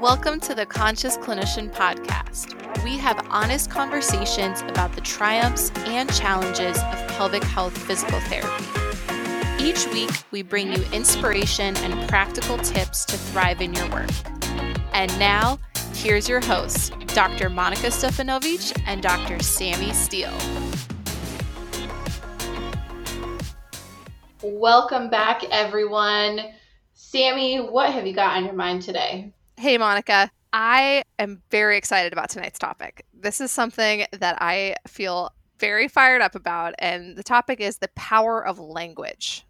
Welcome to the Conscious Clinician Podcast. We have honest conversations about the triumphs and challenges of pelvic health physical therapy. Each week, we bring you inspiration and practical tips to thrive in your work. And now, here's your hosts, Dr. Monica Stefanovic and Dr. Sammy Steele. Welcome back, everyone. Sammy, what have you got on your mind today? Hey, Monica. I am very excited about tonight's topic. This is something that I feel very fired up about, and the topic is the power of language.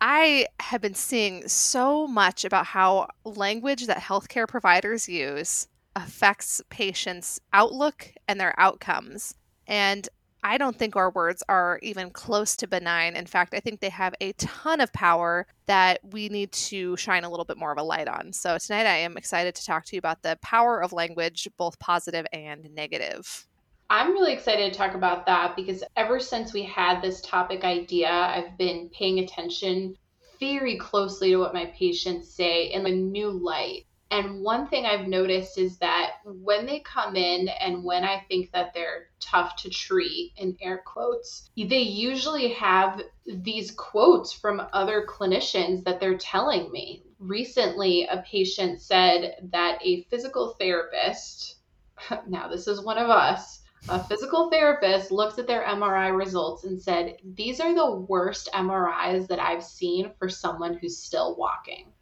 I have been seeing so much about how language that healthcare providers use affects patients' outlook and their outcomes. And I don't think our words are even close to benign. In fact, I think they have a ton of power that we need to shine a little bit more of a light on. So, tonight I am excited to talk to you about the power of language, both positive and negative. I'm really excited to talk about that because ever since we had this topic idea, I've been paying attention very closely to what my patients say in a new light. And one thing I've noticed is that when they come in and when I think that they're tough to treat, in air quotes, they usually have these quotes from other clinicians that they're telling me. Recently, a patient said that a physical therapist, now this is one of us, a physical therapist looked at their MRI results and said, These are the worst MRIs that I've seen for someone who's still walking.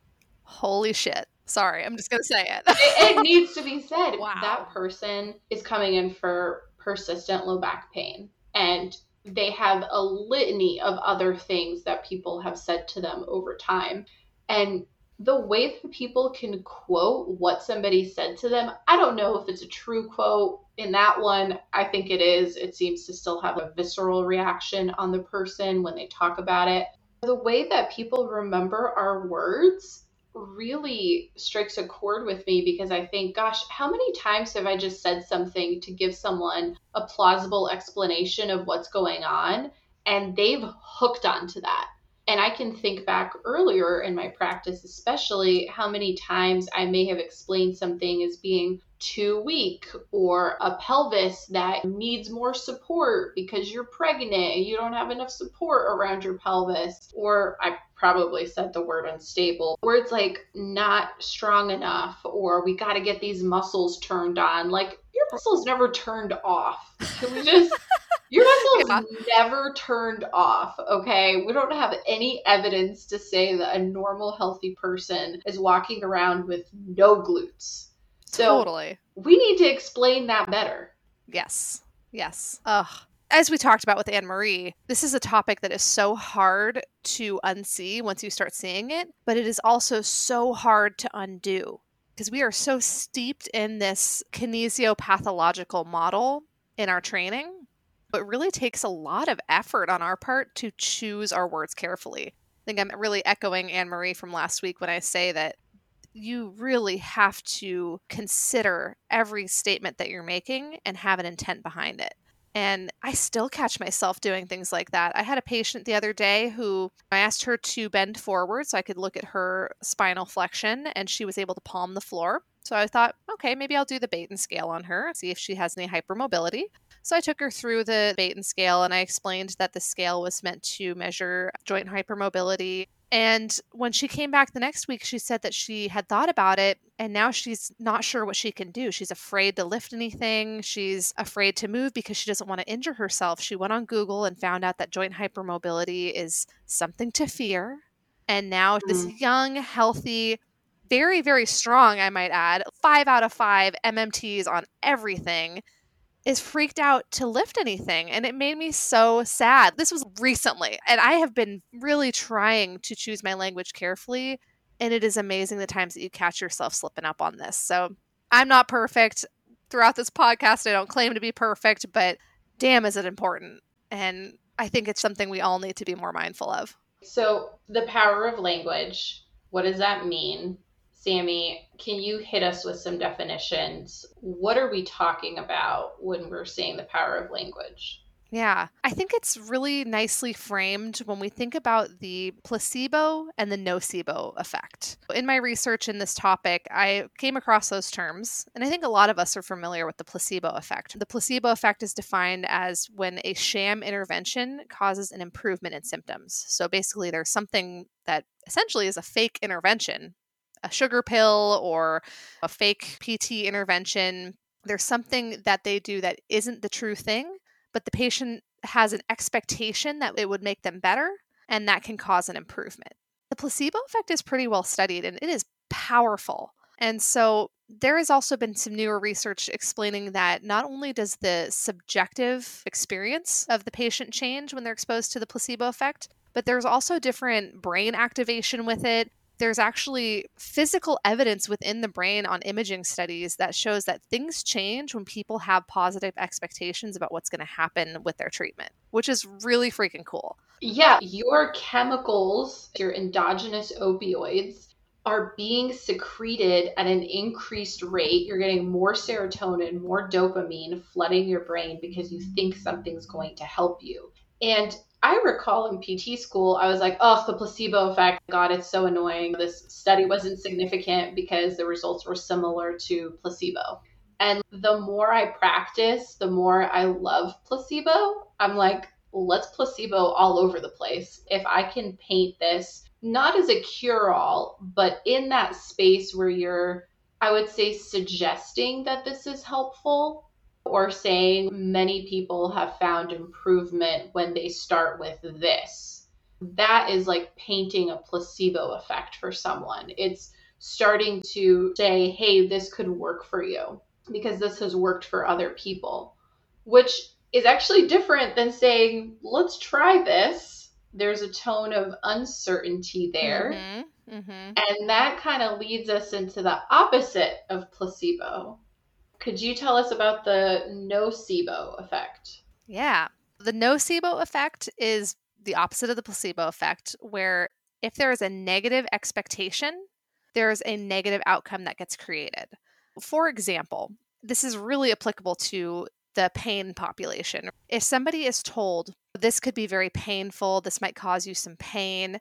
Holy shit. Sorry, I'm just going to say it. it. it. needs to be said. Wow. That person is coming in for persistent low back pain. And they have a litany of other things that people have said to them over time. And the way that people can quote what somebody said to them, I don't know if it's a true quote. In that one, I think it is. It seems to still have a visceral reaction on the person when they talk about it. The way that people remember our words really strikes a chord with me because I think, gosh, how many times have I just said something to give someone a plausible explanation of what's going on and they've hooked onto that? And I can think back earlier in my practice, especially how many times I may have explained something as being too weak or a pelvis that needs more support because you're pregnant you don't have enough support around your pelvis. Or I probably said the word unstable, words like not strong enough or we got to get these muscles turned on. Like your muscles never turned off. Can we just. Your muscles yeah. never turned off, okay? We don't have any evidence to say that a normal, healthy person is walking around with no glutes. So totally. We need to explain that better. Yes. Yes. Ugh. As we talked about with Anne Marie, this is a topic that is so hard to unsee once you start seeing it, but it is also so hard to undo because we are so steeped in this kinesiopathological model in our training. It really takes a lot of effort on our part to choose our words carefully. I think I'm really echoing Anne Marie from last week when I say that you really have to consider every statement that you're making and have an intent behind it. And I still catch myself doing things like that. I had a patient the other day who I asked her to bend forward so I could look at her spinal flexion, and she was able to palm the floor. So I thought, okay, maybe I'll do the Beighton scale on her, see if she has any hypermobility. So I took her through the Beighton scale and I explained that the scale was meant to measure joint hypermobility and when she came back the next week, she said that she had thought about it and now she's not sure what she can do. She's afraid to lift anything. She's afraid to move because she doesn't want to injure herself. She went on Google and found out that joint hypermobility is something to fear. And now mm-hmm. this young, healthy, very, very strong, I might add, five out of five MMTs on everything is freaked out to lift anything. And it made me so sad. This was recently, and I have been really trying to choose my language carefully. And it is amazing the times that you catch yourself slipping up on this. So I'm not perfect. Throughout this podcast, I don't claim to be perfect, but damn, is it important. And I think it's something we all need to be more mindful of. So, the power of language, what does that mean? Sammy, can you hit us with some definitions? What are we talking about when we're saying the power of language? Yeah, I think it's really nicely framed when we think about the placebo and the nocebo effect. In my research in this topic, I came across those terms, and I think a lot of us are familiar with the placebo effect. The placebo effect is defined as when a sham intervention causes an improvement in symptoms. So basically, there's something that essentially is a fake intervention, a sugar pill or a fake PT intervention. There's something that they do that isn't the true thing but the patient has an expectation that it would make them better, and that can cause an improvement. The placebo effect is pretty well studied and it is powerful. And so there has also been some newer research explaining that not only does the subjective experience of the patient change when they're exposed to the placebo effect, but there's also different brain activation with it there's actually physical evidence within the brain on imaging studies that shows that things change when people have positive expectations about what's going to happen with their treatment, which is really freaking cool. Yeah, your chemicals, your endogenous opioids, are being secreted at an increased rate. You're getting more serotonin, more dopamine flooding your brain because you think something's going to help you. And I recall in PT school, I was like, oh, the placebo effect. God, it's so annoying. This study wasn't significant because the results were similar to placebo. And the more I practice, the more I love placebo. I'm like, let's placebo all over the place. If I can paint this not as a cure all, but in that space where you're, I would say, suggesting that this is helpful, or saying many people have found improvement when they start with this. That is like painting a placebo effect for someone. It's starting to say, hey, this could work for you because this has worked for other people, which is actually different than saying, let's try this. There's a tone of uncertainty there. Mm-hmm, mm-hmm. And that kind of leads us into the opposite of placebo, could you tell us about the nocebo effect? Yeah. The nocebo effect is the opposite of the placebo effect, where if there is a negative expectation, there is a negative outcome that gets created. For example, this is really applicable to the pain population. If somebody is told this could be very painful, this might cause you some pain,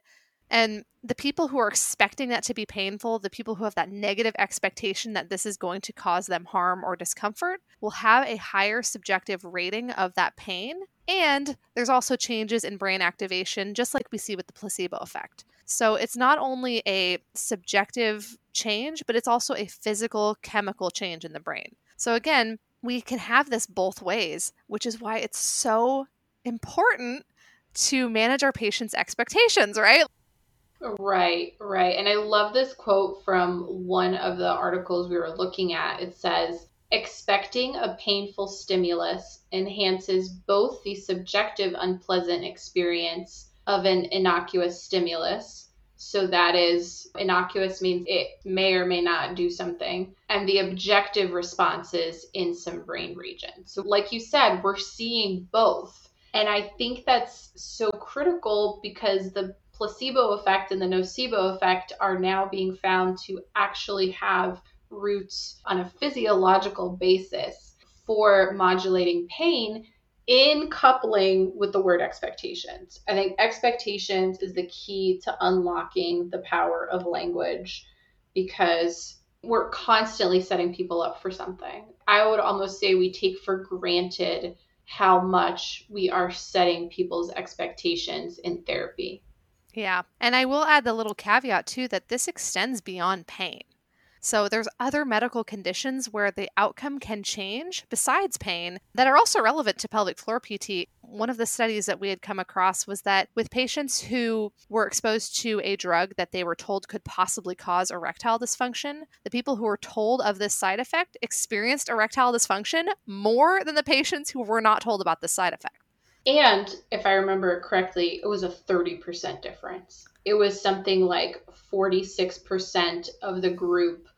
and the people who are expecting that to be painful, the people who have that negative expectation that this is going to cause them harm or discomfort, will have a higher subjective rating of that pain. And there's also changes in brain activation, just like we see with the placebo effect. So it's not only a subjective change, but it's also a physical chemical change in the brain. So again, we can have this both ways, which is why it's so important to manage our patients' expectations, right? Right, right. And I love this quote from one of the articles we were looking at. It says, Expecting a painful stimulus enhances both the subjective unpleasant experience of an innocuous stimulus. So that is innocuous means it may or may not do something, and the objective responses in some brain region. So, like you said, we're seeing both. And I think that's so critical because the placebo effect and the nocebo effect are now being found to actually have roots on a physiological basis for modulating pain in coupling with the word expectations. I think expectations is the key to unlocking the power of language because we're constantly setting people up for something. I would almost say we take for granted how much we are setting people's expectations in therapy. Yeah. And I will add the little caveat too that this extends beyond pain. So there's other medical conditions where the outcome can change besides pain that are also relevant to pelvic floor PT. One of the studies that we had come across was that with patients who were exposed to a drug that they were told could possibly cause erectile dysfunction, the people who were told of this side effect experienced erectile dysfunction more than the patients who were not told about this side effect. And if I remember correctly, it was a 30% difference. It was something like 46% of the group.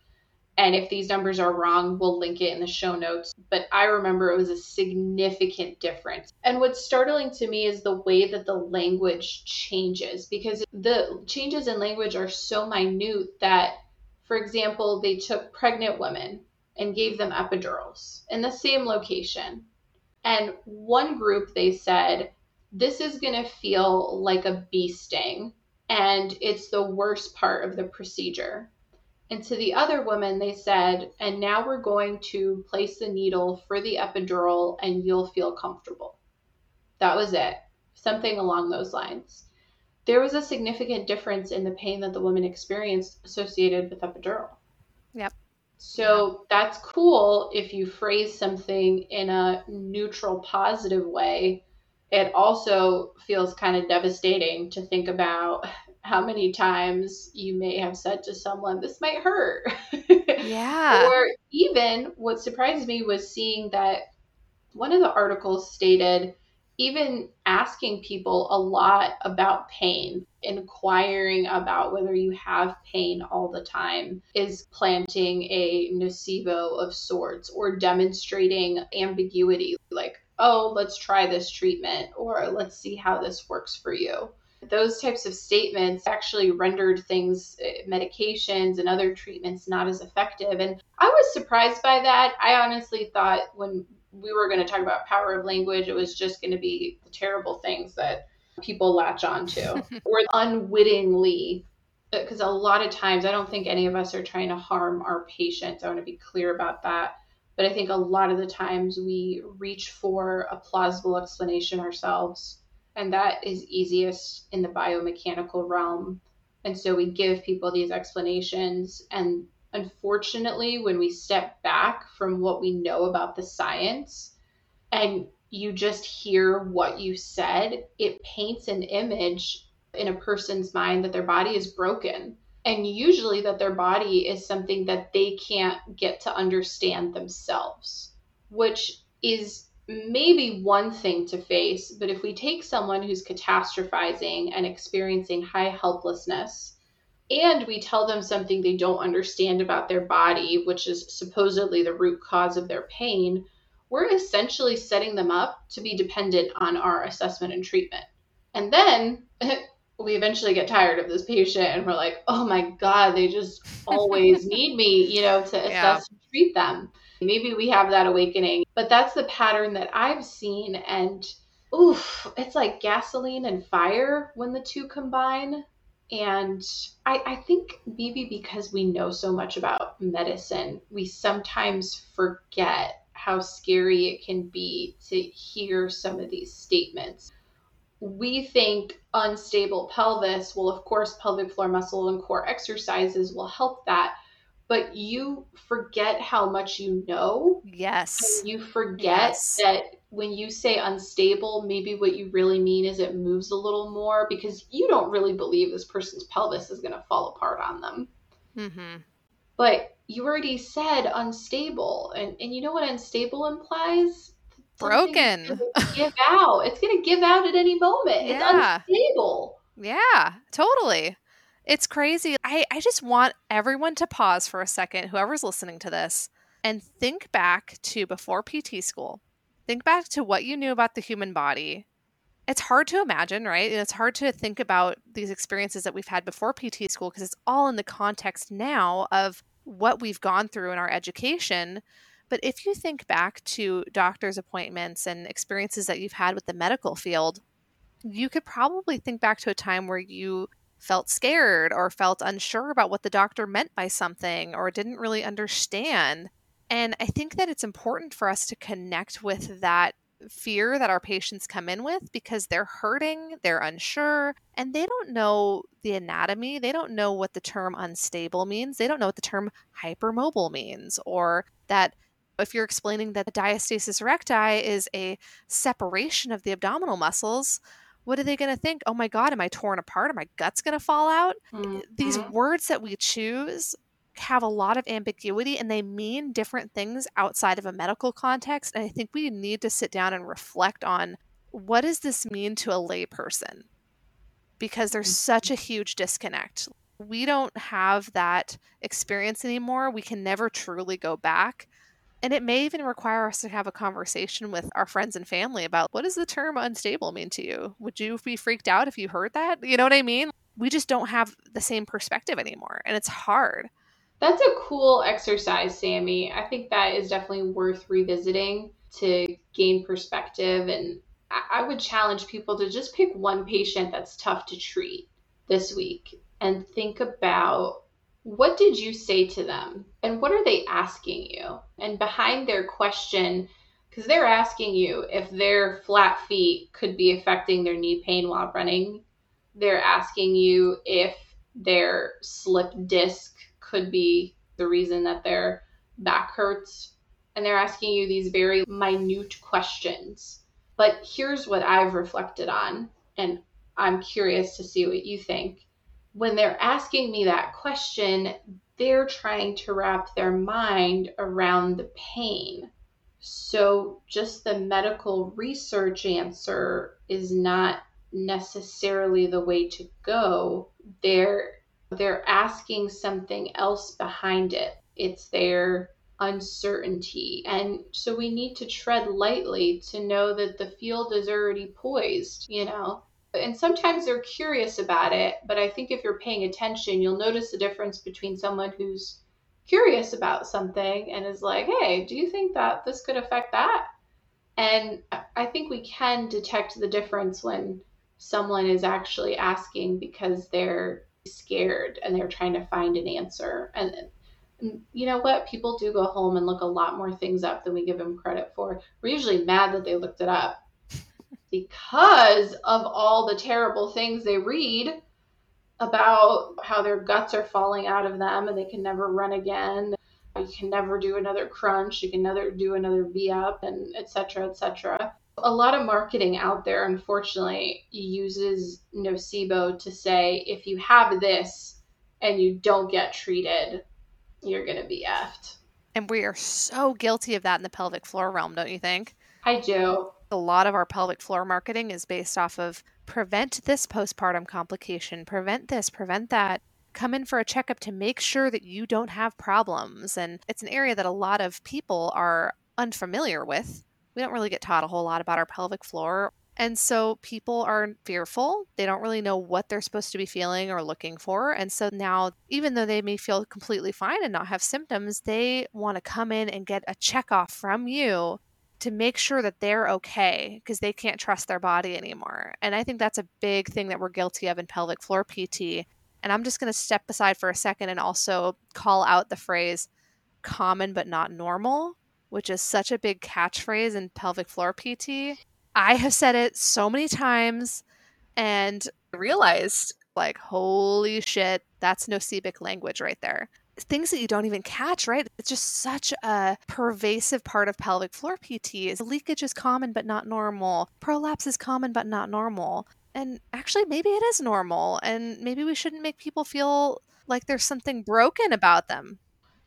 And if these numbers are wrong, we'll link it in the show notes. But I remember it was a significant difference. And what's startling to me is the way that the language changes because the changes in language are so minute that, for example, they took pregnant women and gave them epidurals in the same location And one group, they said, this is going to feel like a bee sting, and it's the worst part of the procedure. And to the other woman, they said, and now we're going to place the needle for the epidural, and you'll feel comfortable. That was it. Something along those lines. There was a significant difference in the pain that the woman experienced associated with epidural. Yep. So that's cool if you phrase something in a neutral, positive way. It also feels kind of devastating to think about how many times you may have said to someone, This might hurt. Yeah. or even what surprised me was seeing that one of the articles stated even asking people a lot about pain, inquiring about whether you have pain all the time is planting a nocebo of sorts or demonstrating ambiguity like, oh, let's try this treatment or let's see how this works for you. Those types of statements actually rendered things, eh, medications and other treatments, not as effective. And I was surprised by that. I honestly thought when we were going to talk about power of language, it was just going to be the terrible things that people latch onto or unwittingly uh, because a lot of times I don't think any of us are trying to harm our patients. I want to be clear about that. But I think a lot of the times we reach for a plausible explanation ourselves, and that is easiest in the biomechanical realm. And so we give people these explanations, and unfortunately, when we step back from what we know about the science and you just hear what you said, it paints an image in a person's mind that their body is broken. And usually, that their body is something that they can't get to understand themselves, which is maybe one thing to face. But if we take someone who's catastrophizing and experiencing high helplessness, and we tell them something they don't understand about their body, which is supposedly the root cause of their pain, we're essentially setting them up to be dependent on our assessment and treatment. And then we eventually get tired of this patient and we're like, oh my God, they just always need me, you know, to assess yeah. and treat them. Maybe we have that awakening, but that's the pattern that I've seen. And oof, it's like gasoline and fire when the two combine. And I, I think maybe because we know so much about medicine, we sometimes forget how scary it can be to hear some of these statements. We think unstable pelvis, well, of course, pelvic floor muscle and core exercises will help that but you forget how much you know. Yes. You forget yes. that when you say unstable, maybe what you really mean is it moves a little more because you don't really believe this person's pelvis is going to fall apart on them. Mm-hmm. But you already said unstable. And, and you know what unstable implies? Broken. give out. It's going to give out at any moment. Yeah. It's unstable. Yeah, totally. It's crazy. I, I just want everyone to pause for a second, whoever's listening to this, and think back to before PT school. Think back to what you knew about the human body. It's hard to imagine, right? And it's hard to think about these experiences that we've had before PT school because it's all in the context now of what we've gone through in our education. But if you think back to doctor's appointments and experiences that you've had with the medical field, you could probably think back to a time where you felt scared or felt unsure about what the doctor meant by something or didn't really understand. And I think that it's important for us to connect with that fear that our patients come in with because they're hurting, they're unsure, and they don't know the anatomy. They don't know what the term unstable means. They don't know what the term hypermobile means or that if you're explaining that the diastasis recti is a separation of the abdominal muscles, what are they going to think? Oh my God, am I torn apart? Are my guts going to fall out? Mm-hmm. These words that we choose have a lot of ambiguity and they mean different things outside of a medical context. And I think we need to sit down and reflect on what does this mean to a layperson? Because there's mm-hmm. such a huge disconnect. We don't have that experience anymore. We can never truly go back. And it may even require us to have a conversation with our friends and family about what does the term unstable mean to you? Would you be freaked out if you heard that? You know what I mean? We just don't have the same perspective anymore, and it's hard. That's a cool exercise, Sammy. I think that is definitely worth revisiting to gain perspective. And I would challenge people to just pick one patient that's tough to treat this week and think about what did you say to them and what are they asking you? And behind their question, because they're asking you if their flat feet could be affecting their knee pain while running. They're asking you if their slip disc could be the reason that their back hurts. And they're asking you these very minute questions. But here's what I've reflected on, and I'm curious to see what you think. When they're asking me that question, they're trying to wrap their mind around the pain. So, just the medical research answer is not necessarily the way to go. They're they're asking something else behind it. It's their uncertainty. And so we need to tread lightly to know that the field is already poised, you know. And sometimes they're curious about it, but I think if you're paying attention, you'll notice the difference between someone who's curious about something and is like, hey, do you think that this could affect that? And I think we can detect the difference when someone is actually asking because they're scared and they're trying to find an answer. And, you know what? People do go home and look a lot more things up than we give them credit for. We're usually mad that they looked it up because of all the terrible things they read about how their guts are falling out of them and they can never run again. You can never do another crunch. You can never do another V up, and etc. etc a lot of marketing out there, unfortunately, uses nocebo to say if you have this and you don't get treated, you're going to be effed. And we are so guilty of that in the pelvic floor realm, don't you think? I do. A lot of our pelvic floor marketing is based off of prevent this postpartum complication, prevent this, prevent that. Come in for a checkup to make sure that you don't have problems. And it's an area that a lot of people are unfamiliar with we don't really get taught a whole lot about our pelvic floor. And so people are fearful. They don't really know what they're supposed to be feeling or looking for. And so now, even though they may feel completely fine and not have symptoms, they want to come in and get a check off from you to make sure that they're okay because they can't trust their body anymore. And I think that's a big thing that we're guilty of in pelvic floor PT. And I'm just going to step aside for a second and also call out the phrase common but not normal which is such a big catchphrase in pelvic floor PT. I have said it so many times and realized, like, holy shit, that's nocebic language right there. Things that you don't even catch, right? It's just such a pervasive part of pelvic floor PT. Is leakage is common but not normal. Prolapse is common but not normal. And actually, maybe it is normal, and maybe we shouldn't make people feel like there's something broken about them.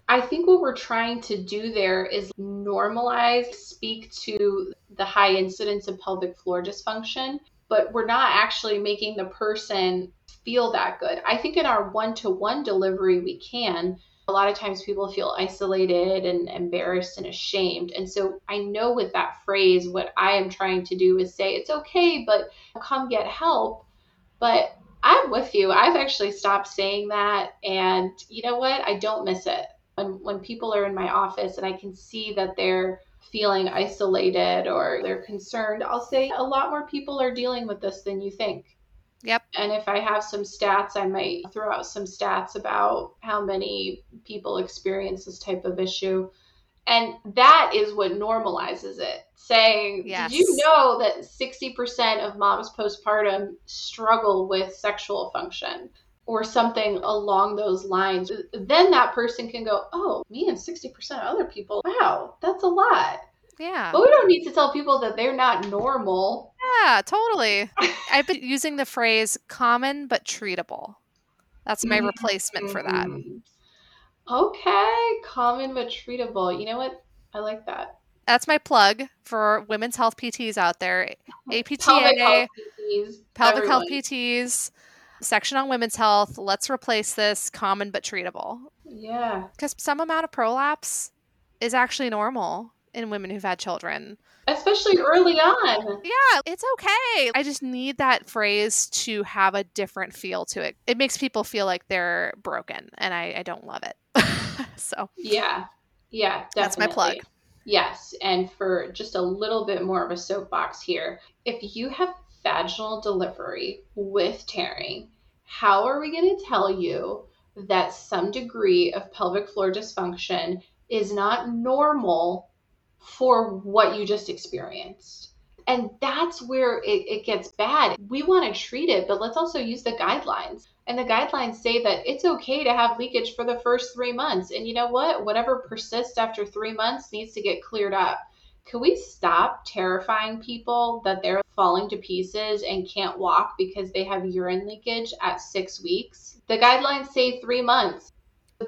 I think what we're trying to do there is normalize, speak to the high incidence of pelvic floor dysfunction, but we're not actually making the person feel that good. I think in our one to one delivery, we can. A lot of times people feel isolated and embarrassed and ashamed. And so I know with that phrase, what I am trying to do is say, it's okay, but come get help. But I'm with you. I've actually stopped saying that. And you know what? I don't miss it when when people are in my office and I can see that they're feeling isolated or they're concerned, I'll say a lot more people are dealing with this than you think. And if I have some stats, I might throw out some stats about how many people experience this type of issue. And that is what normalizes it. Saying, yes. did you know that 60% of moms postpartum struggle with sexual function? or something along those lines, then that person can go, oh, me and 60% of other people, wow, that's a lot. Yeah. But we don't need to tell people that they're not normal. Yeah, totally. I've been using the phrase common but treatable. That's my mm-hmm. replacement for that. Okay, common but treatable. You know what? I like that. That's my plug for women's health PTs out there. APTA, pelvic health PTs, pelvic health PTs section on women's health. Let's replace this common but treatable. Yeah. Because some amount of prolapse is actually normal in women who've had children. Especially early on. Yeah, it's okay. I just need that phrase to have a different feel to it. It makes people feel like they're broken, and I, I don't love it. so, yeah. Yeah, definitely. That's my plug. Yes, and for just a little bit more of a soapbox here, if you have vaginal delivery with tearing, how are we going to tell you that some degree of pelvic floor dysfunction is not normal for what you just experienced? And that's where it, it gets bad. We want to treat it, but let's also use the guidelines. And the guidelines say that it's okay to have leakage for the first three months. And you know what? Whatever persists after three months needs to get cleared up. Can we stop terrifying people that they're falling to pieces and can't walk because they have urine leakage at six weeks? The guidelines say three months.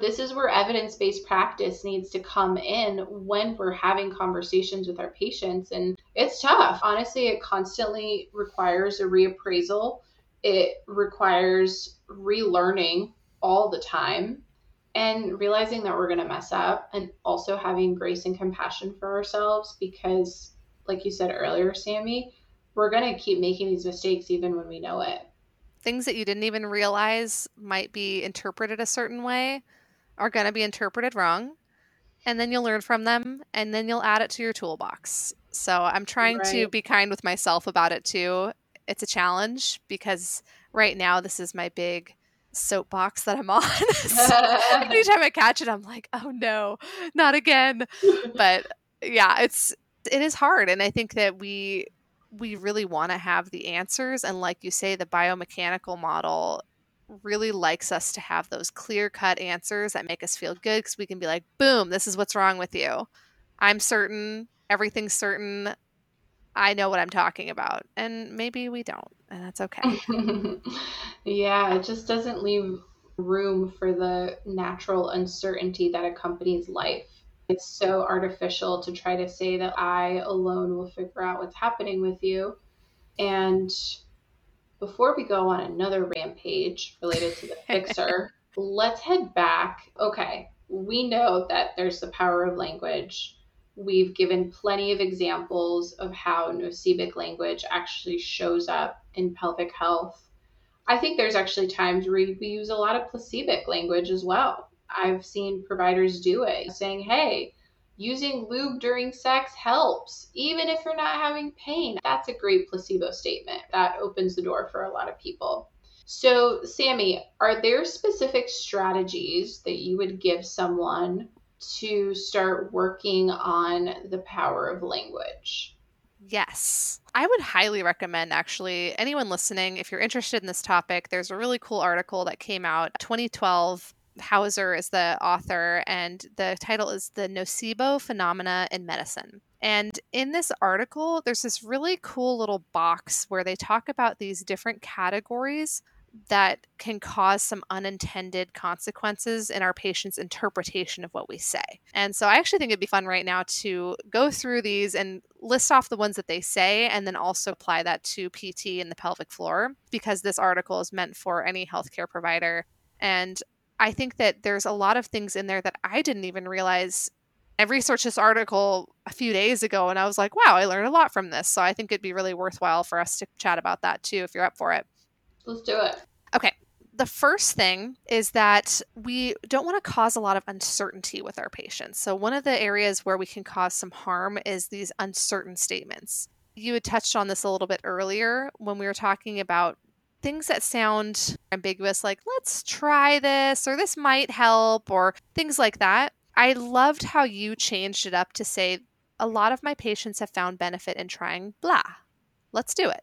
This is where evidence based practice needs to come in when we're having conversations with our patients. And it's tough. Honestly, it constantly requires a reappraisal it requires relearning all the time and realizing that we're going to mess up and also having grace and compassion for ourselves because like you said earlier sammy we're going to keep making these mistakes even when we know it things that you didn't even realize might be interpreted a certain way are going to be interpreted wrong and then you'll learn from them and then you'll add it to your toolbox so i'm trying right. to be kind with myself about it too it's a challenge because right now this is my big soapbox that I'm on. anytime I catch it, I'm like, oh no, not again. but yeah, it's it is hard, and I think that we we really want to have the answers, and like you say, the biomechanical model really likes us to have those clear cut answers that make us feel good because we can be like, boom, this is what's wrong with you. I'm certain, everything's certain. I know what I'm talking about. And maybe we don't, and that's okay. yeah, it just doesn't leave room for the natural uncertainty that accompanies life. It's so artificial to try to say that I alone will figure out what's happening with you. And before we go on another rampage related to the fixer, let's head back. Okay, we know that there's the power of language We've given plenty of examples of how nocebic language actually shows up in pelvic health. I think there's actually times where we use a lot of placebic language as well. I've seen providers do it, saying, hey, using lube during sex helps, even if you're not having pain. That's a great placebo statement. That opens the door for a lot of people. So, Sammy, are there specific strategies that you would give someone to start working on the power of language. Yes. I would highly recommend actually anyone listening if you're interested in this topic there's a really cool article that came out 2012 Hauser is the author and the title is The Nocebo Phenomena in Medicine. And in this article there's this really cool little box where they talk about these different categories that can cause some unintended consequences in our patient's interpretation of what we say. And so I actually think it'd be fun right now to go through these and list off the ones that they say and then also apply that to PT and the pelvic floor because this article is meant for any healthcare provider. And I think that there's a lot of things in there that I didn't even realize. I researched this article a few days ago and I was like, wow, I learned a lot from this. So I think it'd be really worthwhile for us to chat about that too if you're up for it. Let's do it. Okay. The first thing is that we don't want to cause a lot of uncertainty with our patients. So, one of the areas where we can cause some harm is these uncertain statements. You had touched on this a little bit earlier when we were talking about things that sound ambiguous, like let's try this, or this might help, or things like that. I loved how you changed it up to say, a lot of my patients have found benefit in trying blah. Let's do it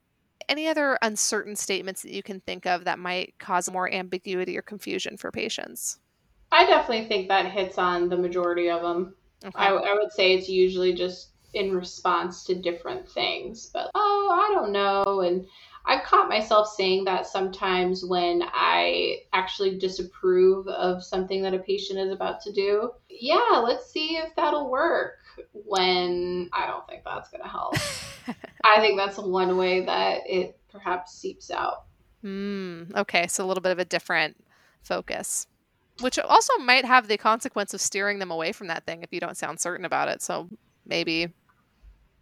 any other uncertain statements that you can think of that might cause more ambiguity or confusion for patients? I definitely think that hits on the majority of them. Okay. I, I would say it's usually just in response to different things, but oh, I don't know. And I've caught myself saying that sometimes when I actually disapprove of something that a patient is about to do. Yeah, let's see if that'll work when I don't think that's going to help. I think that's one way that it perhaps seeps out. Mm, okay, so a little bit of a different focus, which also might have the consequence of steering them away from that thing if you don't sound certain about it. So maybe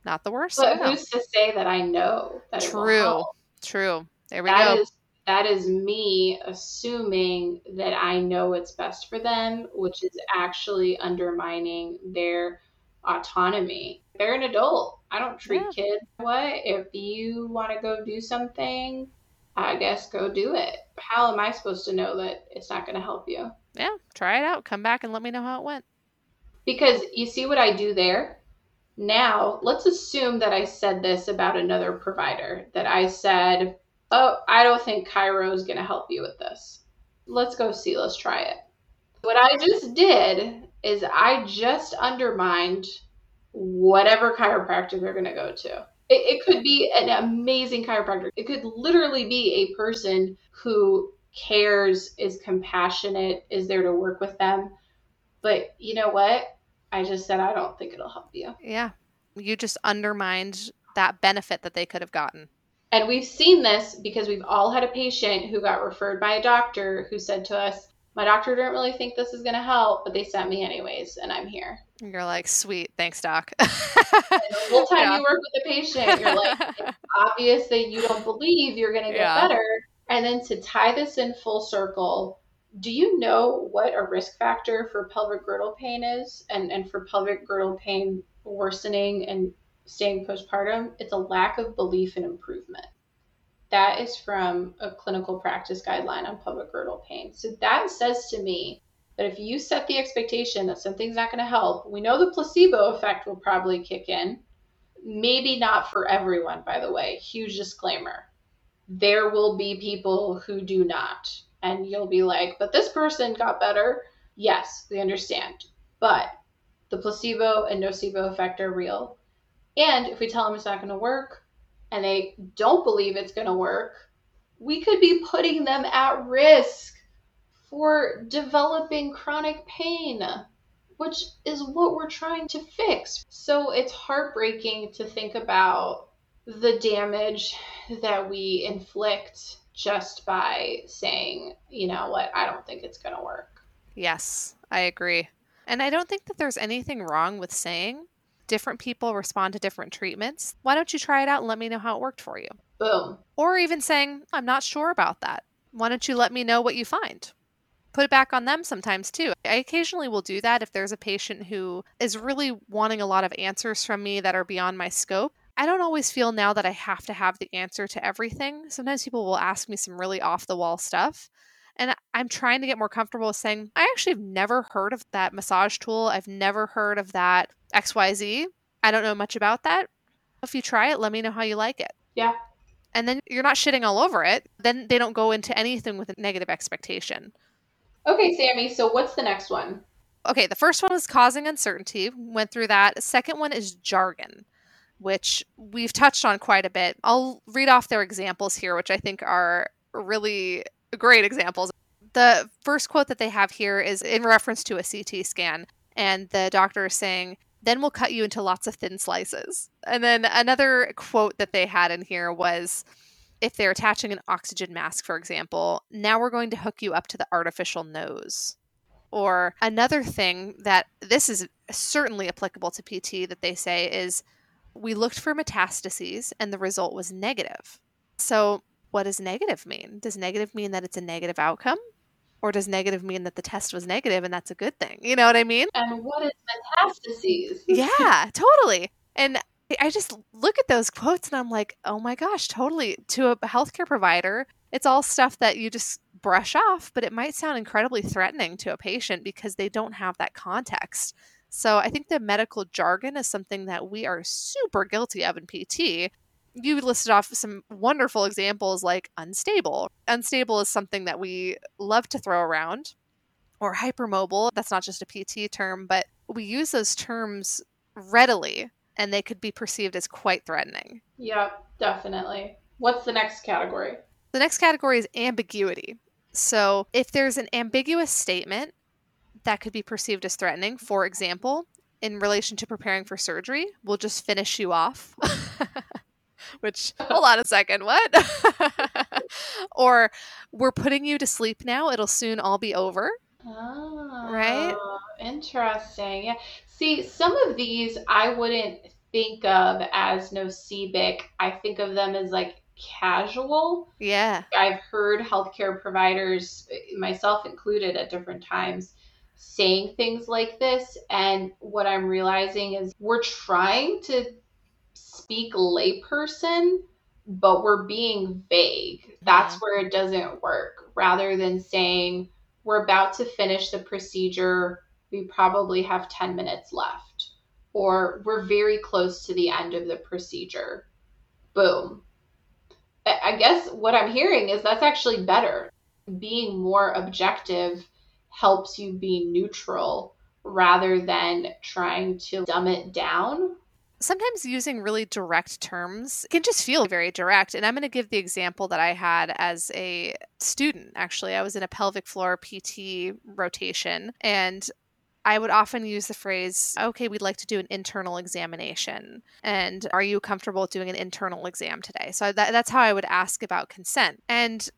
not the worst. But who's to say that I know that True. True. There we that go. Is, that is me assuming that I know what's best for them, which is actually undermining their autonomy. They're an adult. I don't treat yeah. kids. What if you want to go do something? I guess go do it. How am I supposed to know that it's not going to help you? Yeah, try it out. Come back and let me know how it went. Because you see what I do there? Now, let's assume that I said this about another provider, that I said, Oh, I don't think Chiro is going to help you with this. Let's go see, let's try it. What I just did is I just undermined whatever chiropractor they're going to go to. It, it could be an amazing chiropractor. It could literally be a person who cares, is compassionate, is there to work with them. But you know what? I just said I don't think it'll help you. Yeah. You just undermined that benefit that they could have gotten. And we've seen this because we've all had a patient who got referred by a doctor who said to us, My doctor didn't really think this is going to help, but they sent me anyways, and I'm here. You're like, Sweet, thanks, doc. the whole time yeah. you work with the patient, you're like, It's obvious that you don't believe you're going to get yeah. better. And then to tie this in full circle, do you know what a risk factor for pelvic girdle pain is and, and for pelvic girdle pain worsening and staying postpartum? It's a lack of belief in improvement. That is from a clinical practice guideline on pelvic girdle pain. So that says to me that if you set the expectation that something's not going to help, we know the placebo effect will probably kick in. Maybe not for everyone, by the way. Huge disclaimer. There will be people who do not and you'll be like, but this person got better. Yes, we understand. But the placebo and nocebo effect are real. And if we tell them it's not going to work and they don't believe it's going to work, we could be putting them at risk for developing chronic pain, which is what we're trying to fix. So it's heartbreaking to think about the damage that we inflict just by saying, you know what, I don't think it's going to work. Yes, I agree. And I don't think that there's anything wrong with saying different people respond to different treatments. Why don't you try it out and let me know how it worked for you? Boom. Or even saying, I'm not sure about that. Why don't you let me know what you find? Put it back on them sometimes too. I occasionally will do that if there's a patient who is really wanting a lot of answers from me that are beyond my scope. I don't always feel now that I have to have the answer to everything. Sometimes people will ask me some really off the wall stuff. And I'm trying to get more comfortable with saying, I actually have never heard of that massage tool. I've never heard of that XYZ. I don't know much about that. If you try it, let me know how you like it. Yeah. And then you're not shitting all over it. Then they don't go into anything with a negative expectation. Okay, Sammy. So what's the next one? Okay, the first one was causing uncertainty. Went through that. Second one is jargon which we've touched on quite a bit. I'll read off their examples here, which I think are really great examples. The first quote that they have here is in reference to a CT scan, and the doctor is saying, then we'll cut you into lots of thin slices. And then another quote that they had in here was, if they're attaching an oxygen mask, for example, now we're going to hook you up to the artificial nose. Or another thing that this is certainly applicable to PT that they say is we looked for metastases and the result was negative. So, what does negative mean? Does negative mean that it's a negative outcome? Or does negative mean that the test was negative and that's a good thing? You know what I mean? And what is metastases? yeah, totally. And I just look at those quotes and I'm like, oh my gosh, totally. To a healthcare provider, it's all stuff that you just brush off, but it might sound incredibly threatening to a patient because they don't have that context. So I think the medical jargon is something that we are super guilty of in PT. You listed off some wonderful examples like unstable. Unstable is something that we love to throw around, or hypermobile. That's not just a PT term, but we use those terms readily and they could be perceived as quite threatening. Yeah, definitely. What's the next category? The next category is ambiguity. So, if there's an ambiguous statement, that could be perceived as threatening. For example, in relation to preparing for surgery, we'll just finish you off. Which, hold on a second, what? or we're putting you to sleep now, it'll soon all be over. Oh, right? Interesting. Yeah. See, some of these I wouldn't think of as nocebic. I think of them as like casual. Yeah. I've heard healthcare providers, myself included, at different times saying things like this. And what I'm realizing is we're trying to speak layperson, but we're being vague. That's mm-hmm. where it doesn't work. Rather than saying, we're about to finish the procedure, we probably have 10 minutes left, or we're very close to the end of the procedure. Boom. I guess what I'm hearing is that's actually better. Being more objective helps you be neutral rather than trying to dumb it down. Sometimes using really direct terms can just feel very direct. And I'm going to give the example that I had as a student. Actually, I was in a pelvic floor PT rotation, and I would often use the phrase, okay, we'd like to do an internal examination. And are you comfortable doing an internal exam today? So that, that's how I would ask about consent. And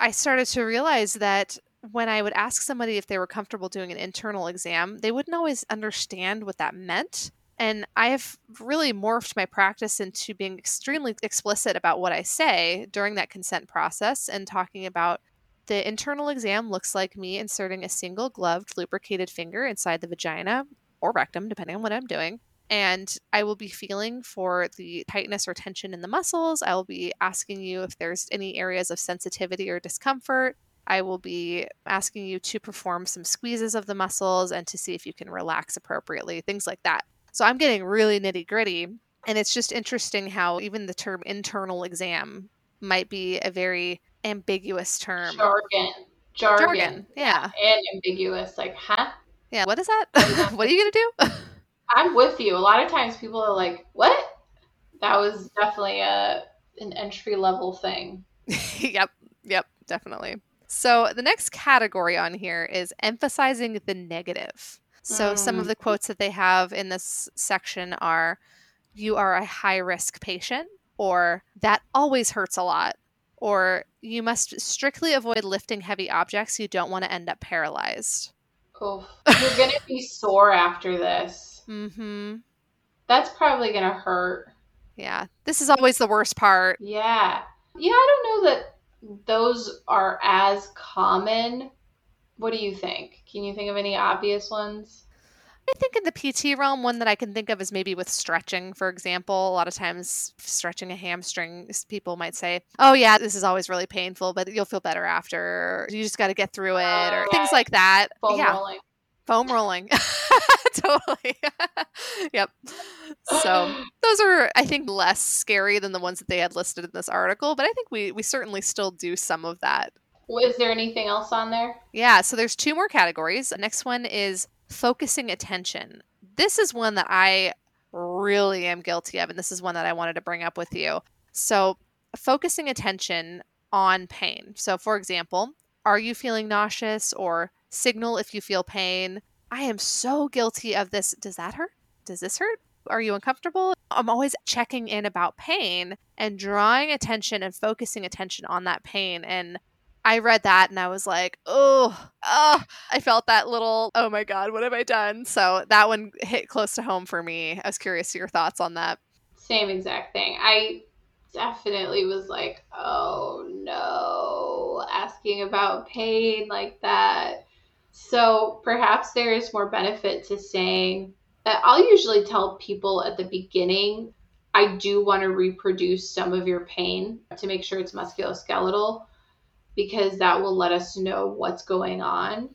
I started to realize that when I would ask somebody if they were comfortable doing an internal exam, they wouldn't always understand what that meant. And I have really morphed my practice into being extremely explicit about what I say during that consent process and talking about the internal exam looks like me inserting a single gloved lubricated finger inside the vagina or rectum, depending on what I'm doing. And I will be feeling for the tightness or tension in the muscles. I will be asking you if there's any areas of sensitivity or discomfort. I will be asking you to perform some squeezes of the muscles and to see if you can relax appropriately, things like that. So I'm getting really nitty gritty. And it's just interesting how even the term internal exam might be a very ambiguous term. Jargon. Jargon. Jargon. Yeah. And ambiguous. Like, huh? Yeah. What is that? what are you going to do? I'm with you. A lot of times people are like, what? That was definitely a an entry level thing. yep. Yep. Definitely. So the next category on here is emphasizing the negative. So mm. some of mm. the quotes that they have in this section are you are a high risk patient or that always hurts a lot or you must strictly avoid lifting heavy objects you don't want to end up paralyzed. Oh, you're going to be sore after this. Mhm. That's probably going to hurt. Yeah. This is always the worst part. Yeah. Yeah, I don't know that those are as common. What do you think? Can you think of any obvious ones? I think in the PT realm, one that I can think of is maybe with stretching, for example. A lot of times, stretching a hamstring, people might say, Oh, yeah, this is always really painful, but you'll feel better after. You just got to get through it, or oh, right. things like that. Foam yeah. rolling. Foam rolling. totally. yep. So those are, I think, less scary than the ones that they had listed in this article, but I think we we certainly still do some of that. Is there anything else on there? Yeah. So there's two more categories. The next one is focusing attention. This is one that I really am guilty of, and this is one that I wanted to bring up with you. So focusing attention on pain. So, for example, are you feeling nauseous or signal if you feel pain? I am so guilty of this. Does that hurt? Does this hurt? Are you uncomfortable? I'm always checking in about pain and drawing attention and focusing attention on that pain. And I read that and I was like, oh, oh, I felt that little, oh my God, what have I done? So that one hit close to home for me. I was curious to your thoughts on that. Same exact thing. I definitely was like, oh no, asking about pain like that. So perhaps there is more benefit to saying, that I'll usually tell people at the beginning, I do want to reproduce some of your pain to make sure it's musculoskeletal because that will let us know what's going on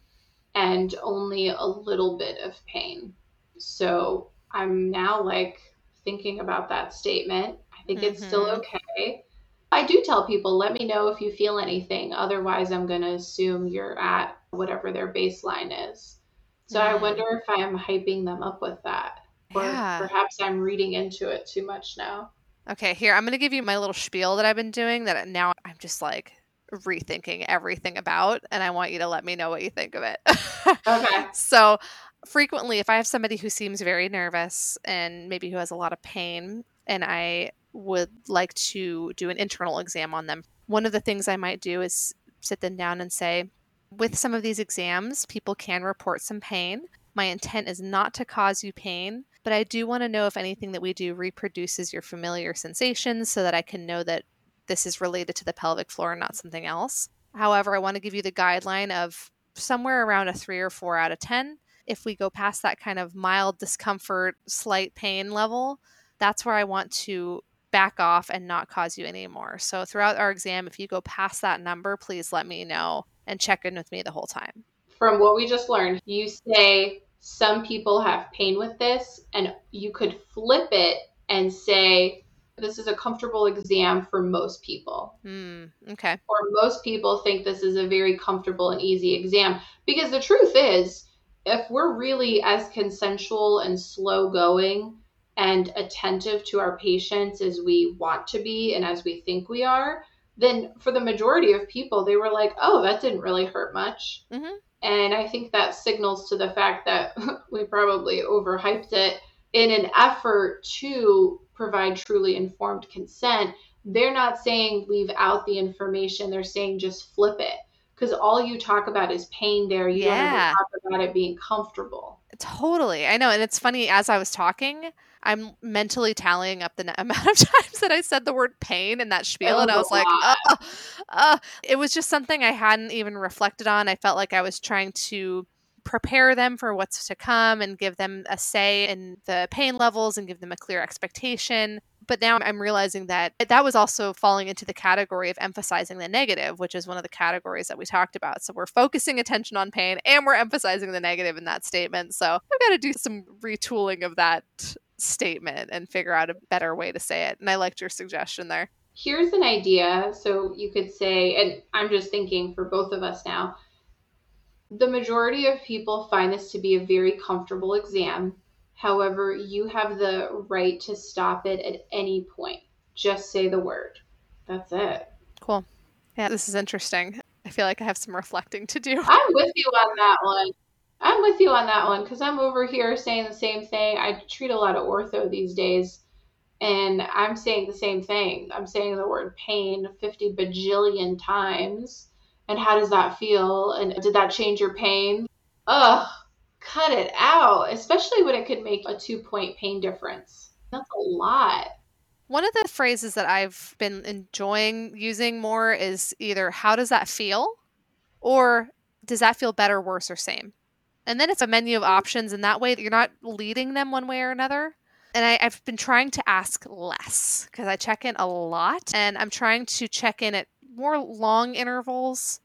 and only a little bit of pain. So I'm now like thinking about that statement. I think mm-hmm. it's still mm-hmm. okay. I do tell people, let me know if you feel anything. Otherwise, I'm going to assume you're at whatever their baseline is. So I mm. wonder if I am hyping them up with that. Or yeah. perhaps I'm reading into it too much now. Okay, here, I'm going to give you my little spiel that I've been doing that now I'm just like rethinking everything about. And I want you to let me know what you think of it. okay. So, frequently, if I have somebody who seems very nervous and maybe who has a lot of pain, and I would like to do an internal exam on them, one of the things I might do is sit them down and say, with some of these exams, people can report some pain. My intent is not to cause you pain, but I do want to know if anything that we do reproduces your familiar sensations so that I can know that this is related to the pelvic floor and not something else. However, I want to give you the guideline of somewhere around a three or four out of 10. If we go past that kind of mild discomfort, slight pain level, that's where I want to back off and not cause you anymore. So throughout our exam, if you go past that number, please let me know and check in with me the whole time. From what we just learned, you say some people have pain with this, and you could flip it and say, this is a comfortable exam for most people. Mm, okay. Or most people think this is a very comfortable and easy exam. Because the truth is, if we're really as consensual and slow going and attentive to our patients as we want to be and as we think we are, then for the majority of people, they were like, oh, that didn't really hurt much. Mm-hmm. And I think that signals to the fact that we probably overhyped it in an effort to provide truly informed consent. They're not saying leave out the information, they're saying just flip it. Because all you talk about is pain there. You yeah. don't talk about it being comfortable. Totally. I know. And it's funny, as I was talking, I'm mentally tallying up the amount of times that I said the word pain in that spiel, oh, and I was like, uh, uh, it was just something I hadn't even reflected on. I felt like I was trying to prepare them for what's to come and give them a say in the pain levels and give them a clear expectation. But now I'm realizing that that was also falling into the category of emphasizing the negative, which is one of the categories that we talked about. So we're focusing attention on pain and we're emphasizing the negative in that statement. So I've got to do some retooling of that statement and figure out a better way to say it. And I liked your suggestion there. Here's an idea. So you could say, and I'm just thinking for both of us now, the majority of people find this to be a very comfortable exam. However, you have the right to stop it at any point. Just say the word. That's it. Cool. Yeah, this is interesting. I feel like I have some reflecting to do. I'm with you on that one. I'm with you on that one because I'm over here saying the same thing. I treat a lot of ortho these days, and I'm saying the same thing. I'm saying the word pain 50 bajillion times. And how does that feel? And did that change your pain? Ugh, cut it out, especially when it could make a two point pain difference. That's a lot. One of the phrases that I've been enjoying using more is either how does that feel? Or does that feel better, worse, or same? And then it's a menu of options, and that way you're not leading them one way or another. And I, have been trying to ask less because I check in a lot, and I'm trying to check in at more long intervals.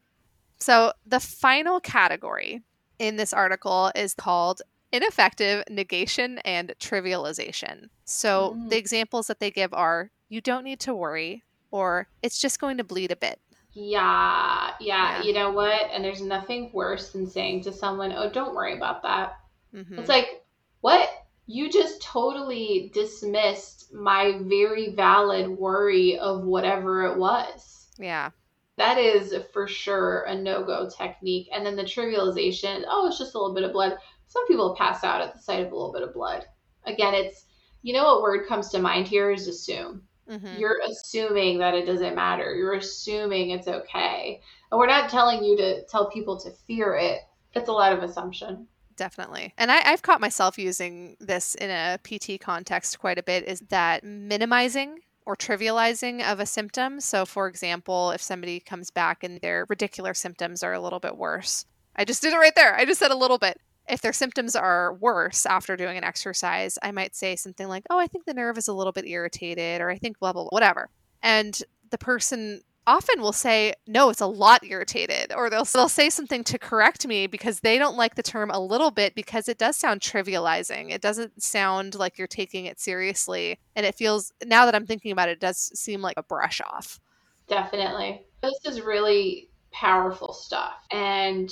So the final category in this article is called ineffective negation and trivialization. So mm. the examples that they give are you don't need to worry, or it's just going to bleed a bit. Yeah, yeah, yeah, You know what? And there's nothing worse than saying to someone, "Oh, don't worry about that." Mm-hmm. It's like, what? You just totally dismissed my very valid worry of whatever it was. Yeah. That is for sure a no-go technique. And then the trivialization, oh, it's just a little bit of blood. Some people pass out at the sight of a little bit of blood. Again, it's you know what word comes to mind here is assume. Mm-hmm. You're assuming that it doesn't matter. You're assuming it's okay. And we're not telling you to tell people to fear it. It's a lot of assumption. Definitely. And I, have caught myself using this in a PT context quite a bit is that minimizing or trivializing of a symptom. So, for example, if somebody comes back and their radicular symptoms are a little bit worse, I just did it right there. I just said a little bit if their symptoms are worse after doing an exercise, I might say something like, Oh, I think the nerve is a little bit irritated, or I think blah, blah, blah, whatever. And the person often will say, No, it's a lot irritated, or they'll, they'll say something to correct me because they don't like the term a little bit because it does sound trivializing. It doesn't sound like you're taking it seriously. And it feels, now that I'm thinking about it, it does seem like a brush off. Definitely. This is really powerful stuff. And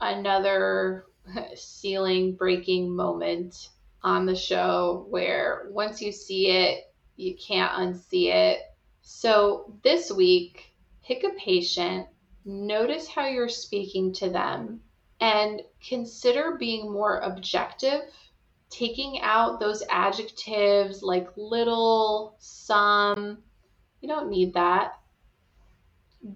another ceiling breaking moment on the show where once you see it, you can't unsee it. So this week, pick a patient, notice how you're speaking to them, and consider being more objective, taking out those adjectives like little, some. You don't need that.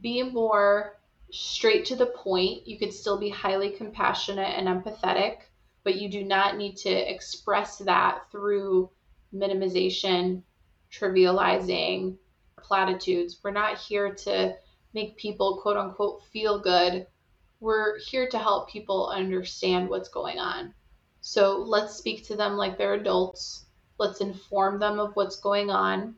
Be more straight to the point. You could still be highly compassionate and empathetic, but you do not need to express that through minimization, trivializing, platitudes. We're not here to make people quote unquote feel good. we're here to help people understand what's going on. So let's speak to them like they're adults. Let's inform them of what's going on.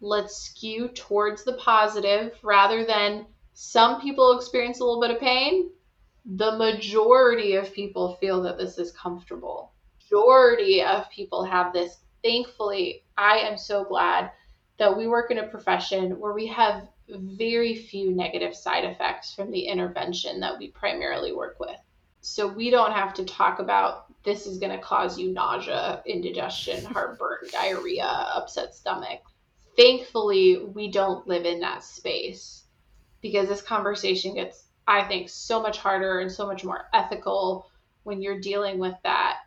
Let's skew towards the positive rather than some people experience a little bit of pain. The majority of people feel that this is comfortable. Majority of people have this. Thankfully, I am so glad that we work in a profession where we have very few negative side effects from the intervention that we primarily work with. So we don't have to talk about this is going to cause you nausea, indigestion, heartburn, diarrhea, upset stomach. Thankfully, we don't live in that space because this conversation gets, I think, so much harder and so much more ethical when you're dealing with that.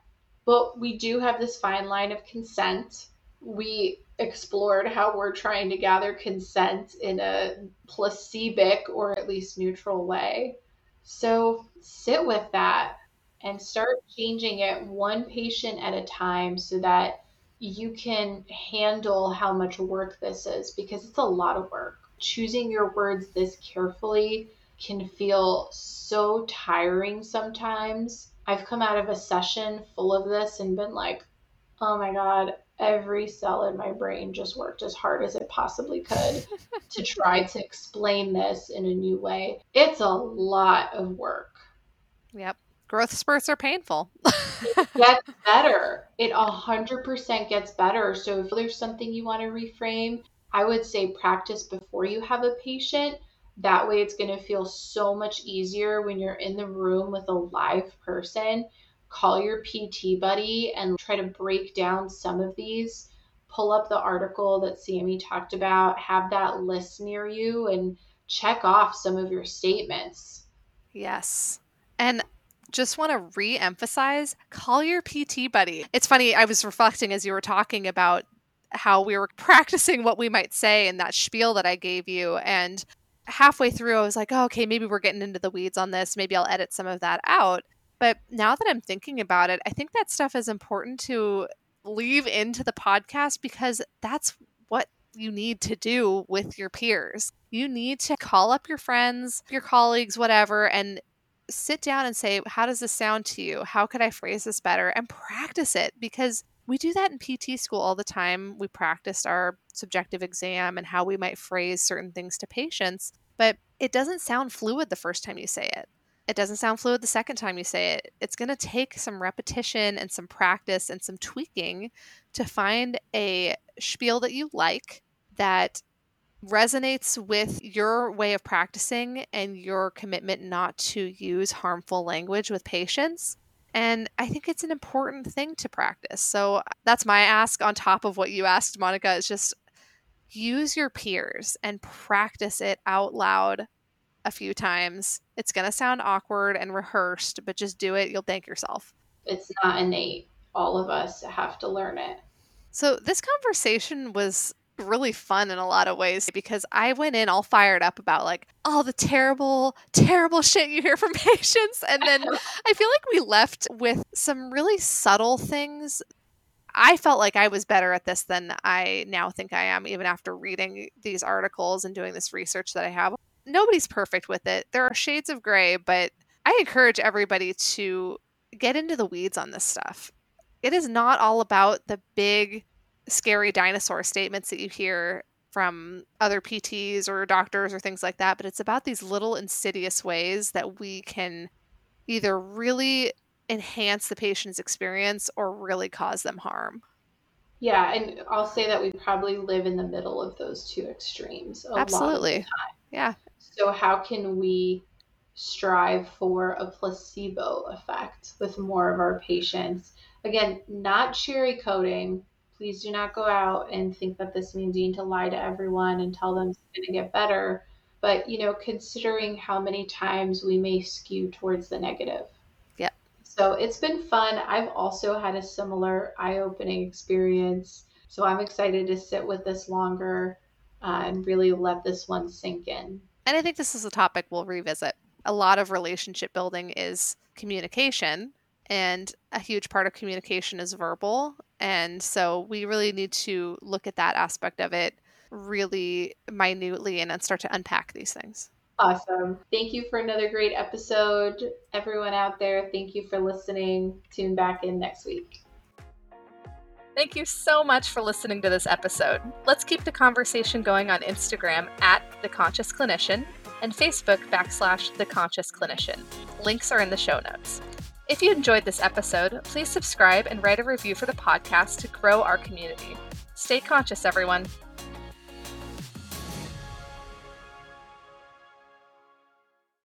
But we do have this fine line of consent. We explored how we're trying to gather consent in a placebic or at least neutral way. So sit with that and start changing it one patient at a time so that you can handle how much work this is because it's a lot of work. Choosing your words this carefully can feel so tiring sometimes. I've come out of a session full of this and been like, oh my God, every cell in my brain just worked as hard as it possibly could to try to explain this in a new way. It's a lot of work. Yep. Growth spurts are painful. it gets better. It 100% gets better. So if there's something you want to reframe, I would say practice before you have a patient. That way, it's going to feel so much easier when you're in the room with a live person call your PT buddy and try to break down some of these. Pull up the article that Sammy talked about, have that list near you, and check off some of your statements. Yes. And just want to re emphasize call your PT buddy. It's funny, I was reflecting as you were talking about how we were practicing what we might say in that spiel that I gave you. And halfway through, I was like, oh, okay, maybe we're getting into the weeds on this. Maybe I'll edit some of that out. But now that I'm thinking about it, I think that stuff is important to leave into the podcast because that's what you need to do with your peers. You need to call up your friends, your colleagues, whatever, and sit down and say, How does this sound to you? How could I phrase this better? And practice it because we do that in PT school all the time. We practiced our subjective exam and how we might phrase certain things to patients, but it doesn't sound fluid the first time you say it it doesn't sound fluid the second time you say it. It's going to take some repetition and some practice and some tweaking to find a spiel that you like that resonates with your way of practicing and your commitment not to use harmful language with patients. And I think it's an important thing to practice. So uh, that's my ask on top of what you asked, Monica, is just use your peers and practice it out loud a few times. It's going to sound awkward and rehearsed, but just do it. You'll thank yourself. It's not innate. All of us have to learn it. So, this conversation was really fun in a lot of ways because I went in all fired up about like all the terrible, terrible shit you hear from patients. And then I feel like we left with some really subtle things. I felt like I was better at this than I now think I am, even after reading these articles and doing this research that I have nobody's perfect with it. There are shades of gray, but I encourage everybody to get into the weeds on this stuff. It is not all about the big, scary dinosaur statements that you hear from other PTs or doctors or things like that, but it's about these little insidious ways that we can either really enhance the patient's experience or really cause them harm. Yeah, and I'll say that we probably live in the middle of those two extremes. Absolutely. Yeah, so, how can we strive for a placebo effect with more of our patients? Again, not cherry coating. Please do not go out and think that this means you need to lie to everyone and tell them it's going to get better. But, you know, considering how many times we may skew towards the negative. Yeah. So it's been fun. I've also had a similar eye opening experience. So I'm excited to sit with this longer uh, and really let this one sink in. And I think this is a topic we'll revisit. A lot of relationship building is communication, and a huge part of communication is verbal. And so we really need to look at that aspect of it really minutely and then start to unpack these things. Awesome. Thank you for another great episode. Everyone out there, thank you for listening. Tune back in next week. Thank you so much for listening to this episode. Let's keep the conversation going on Instagram at The Conscious Clinician and Facebook backslash The Conscious Clinician. Links are in the show notes. If you enjoyed this episode, please subscribe and write a review for the podcast to grow our community. Stay conscious, everyone.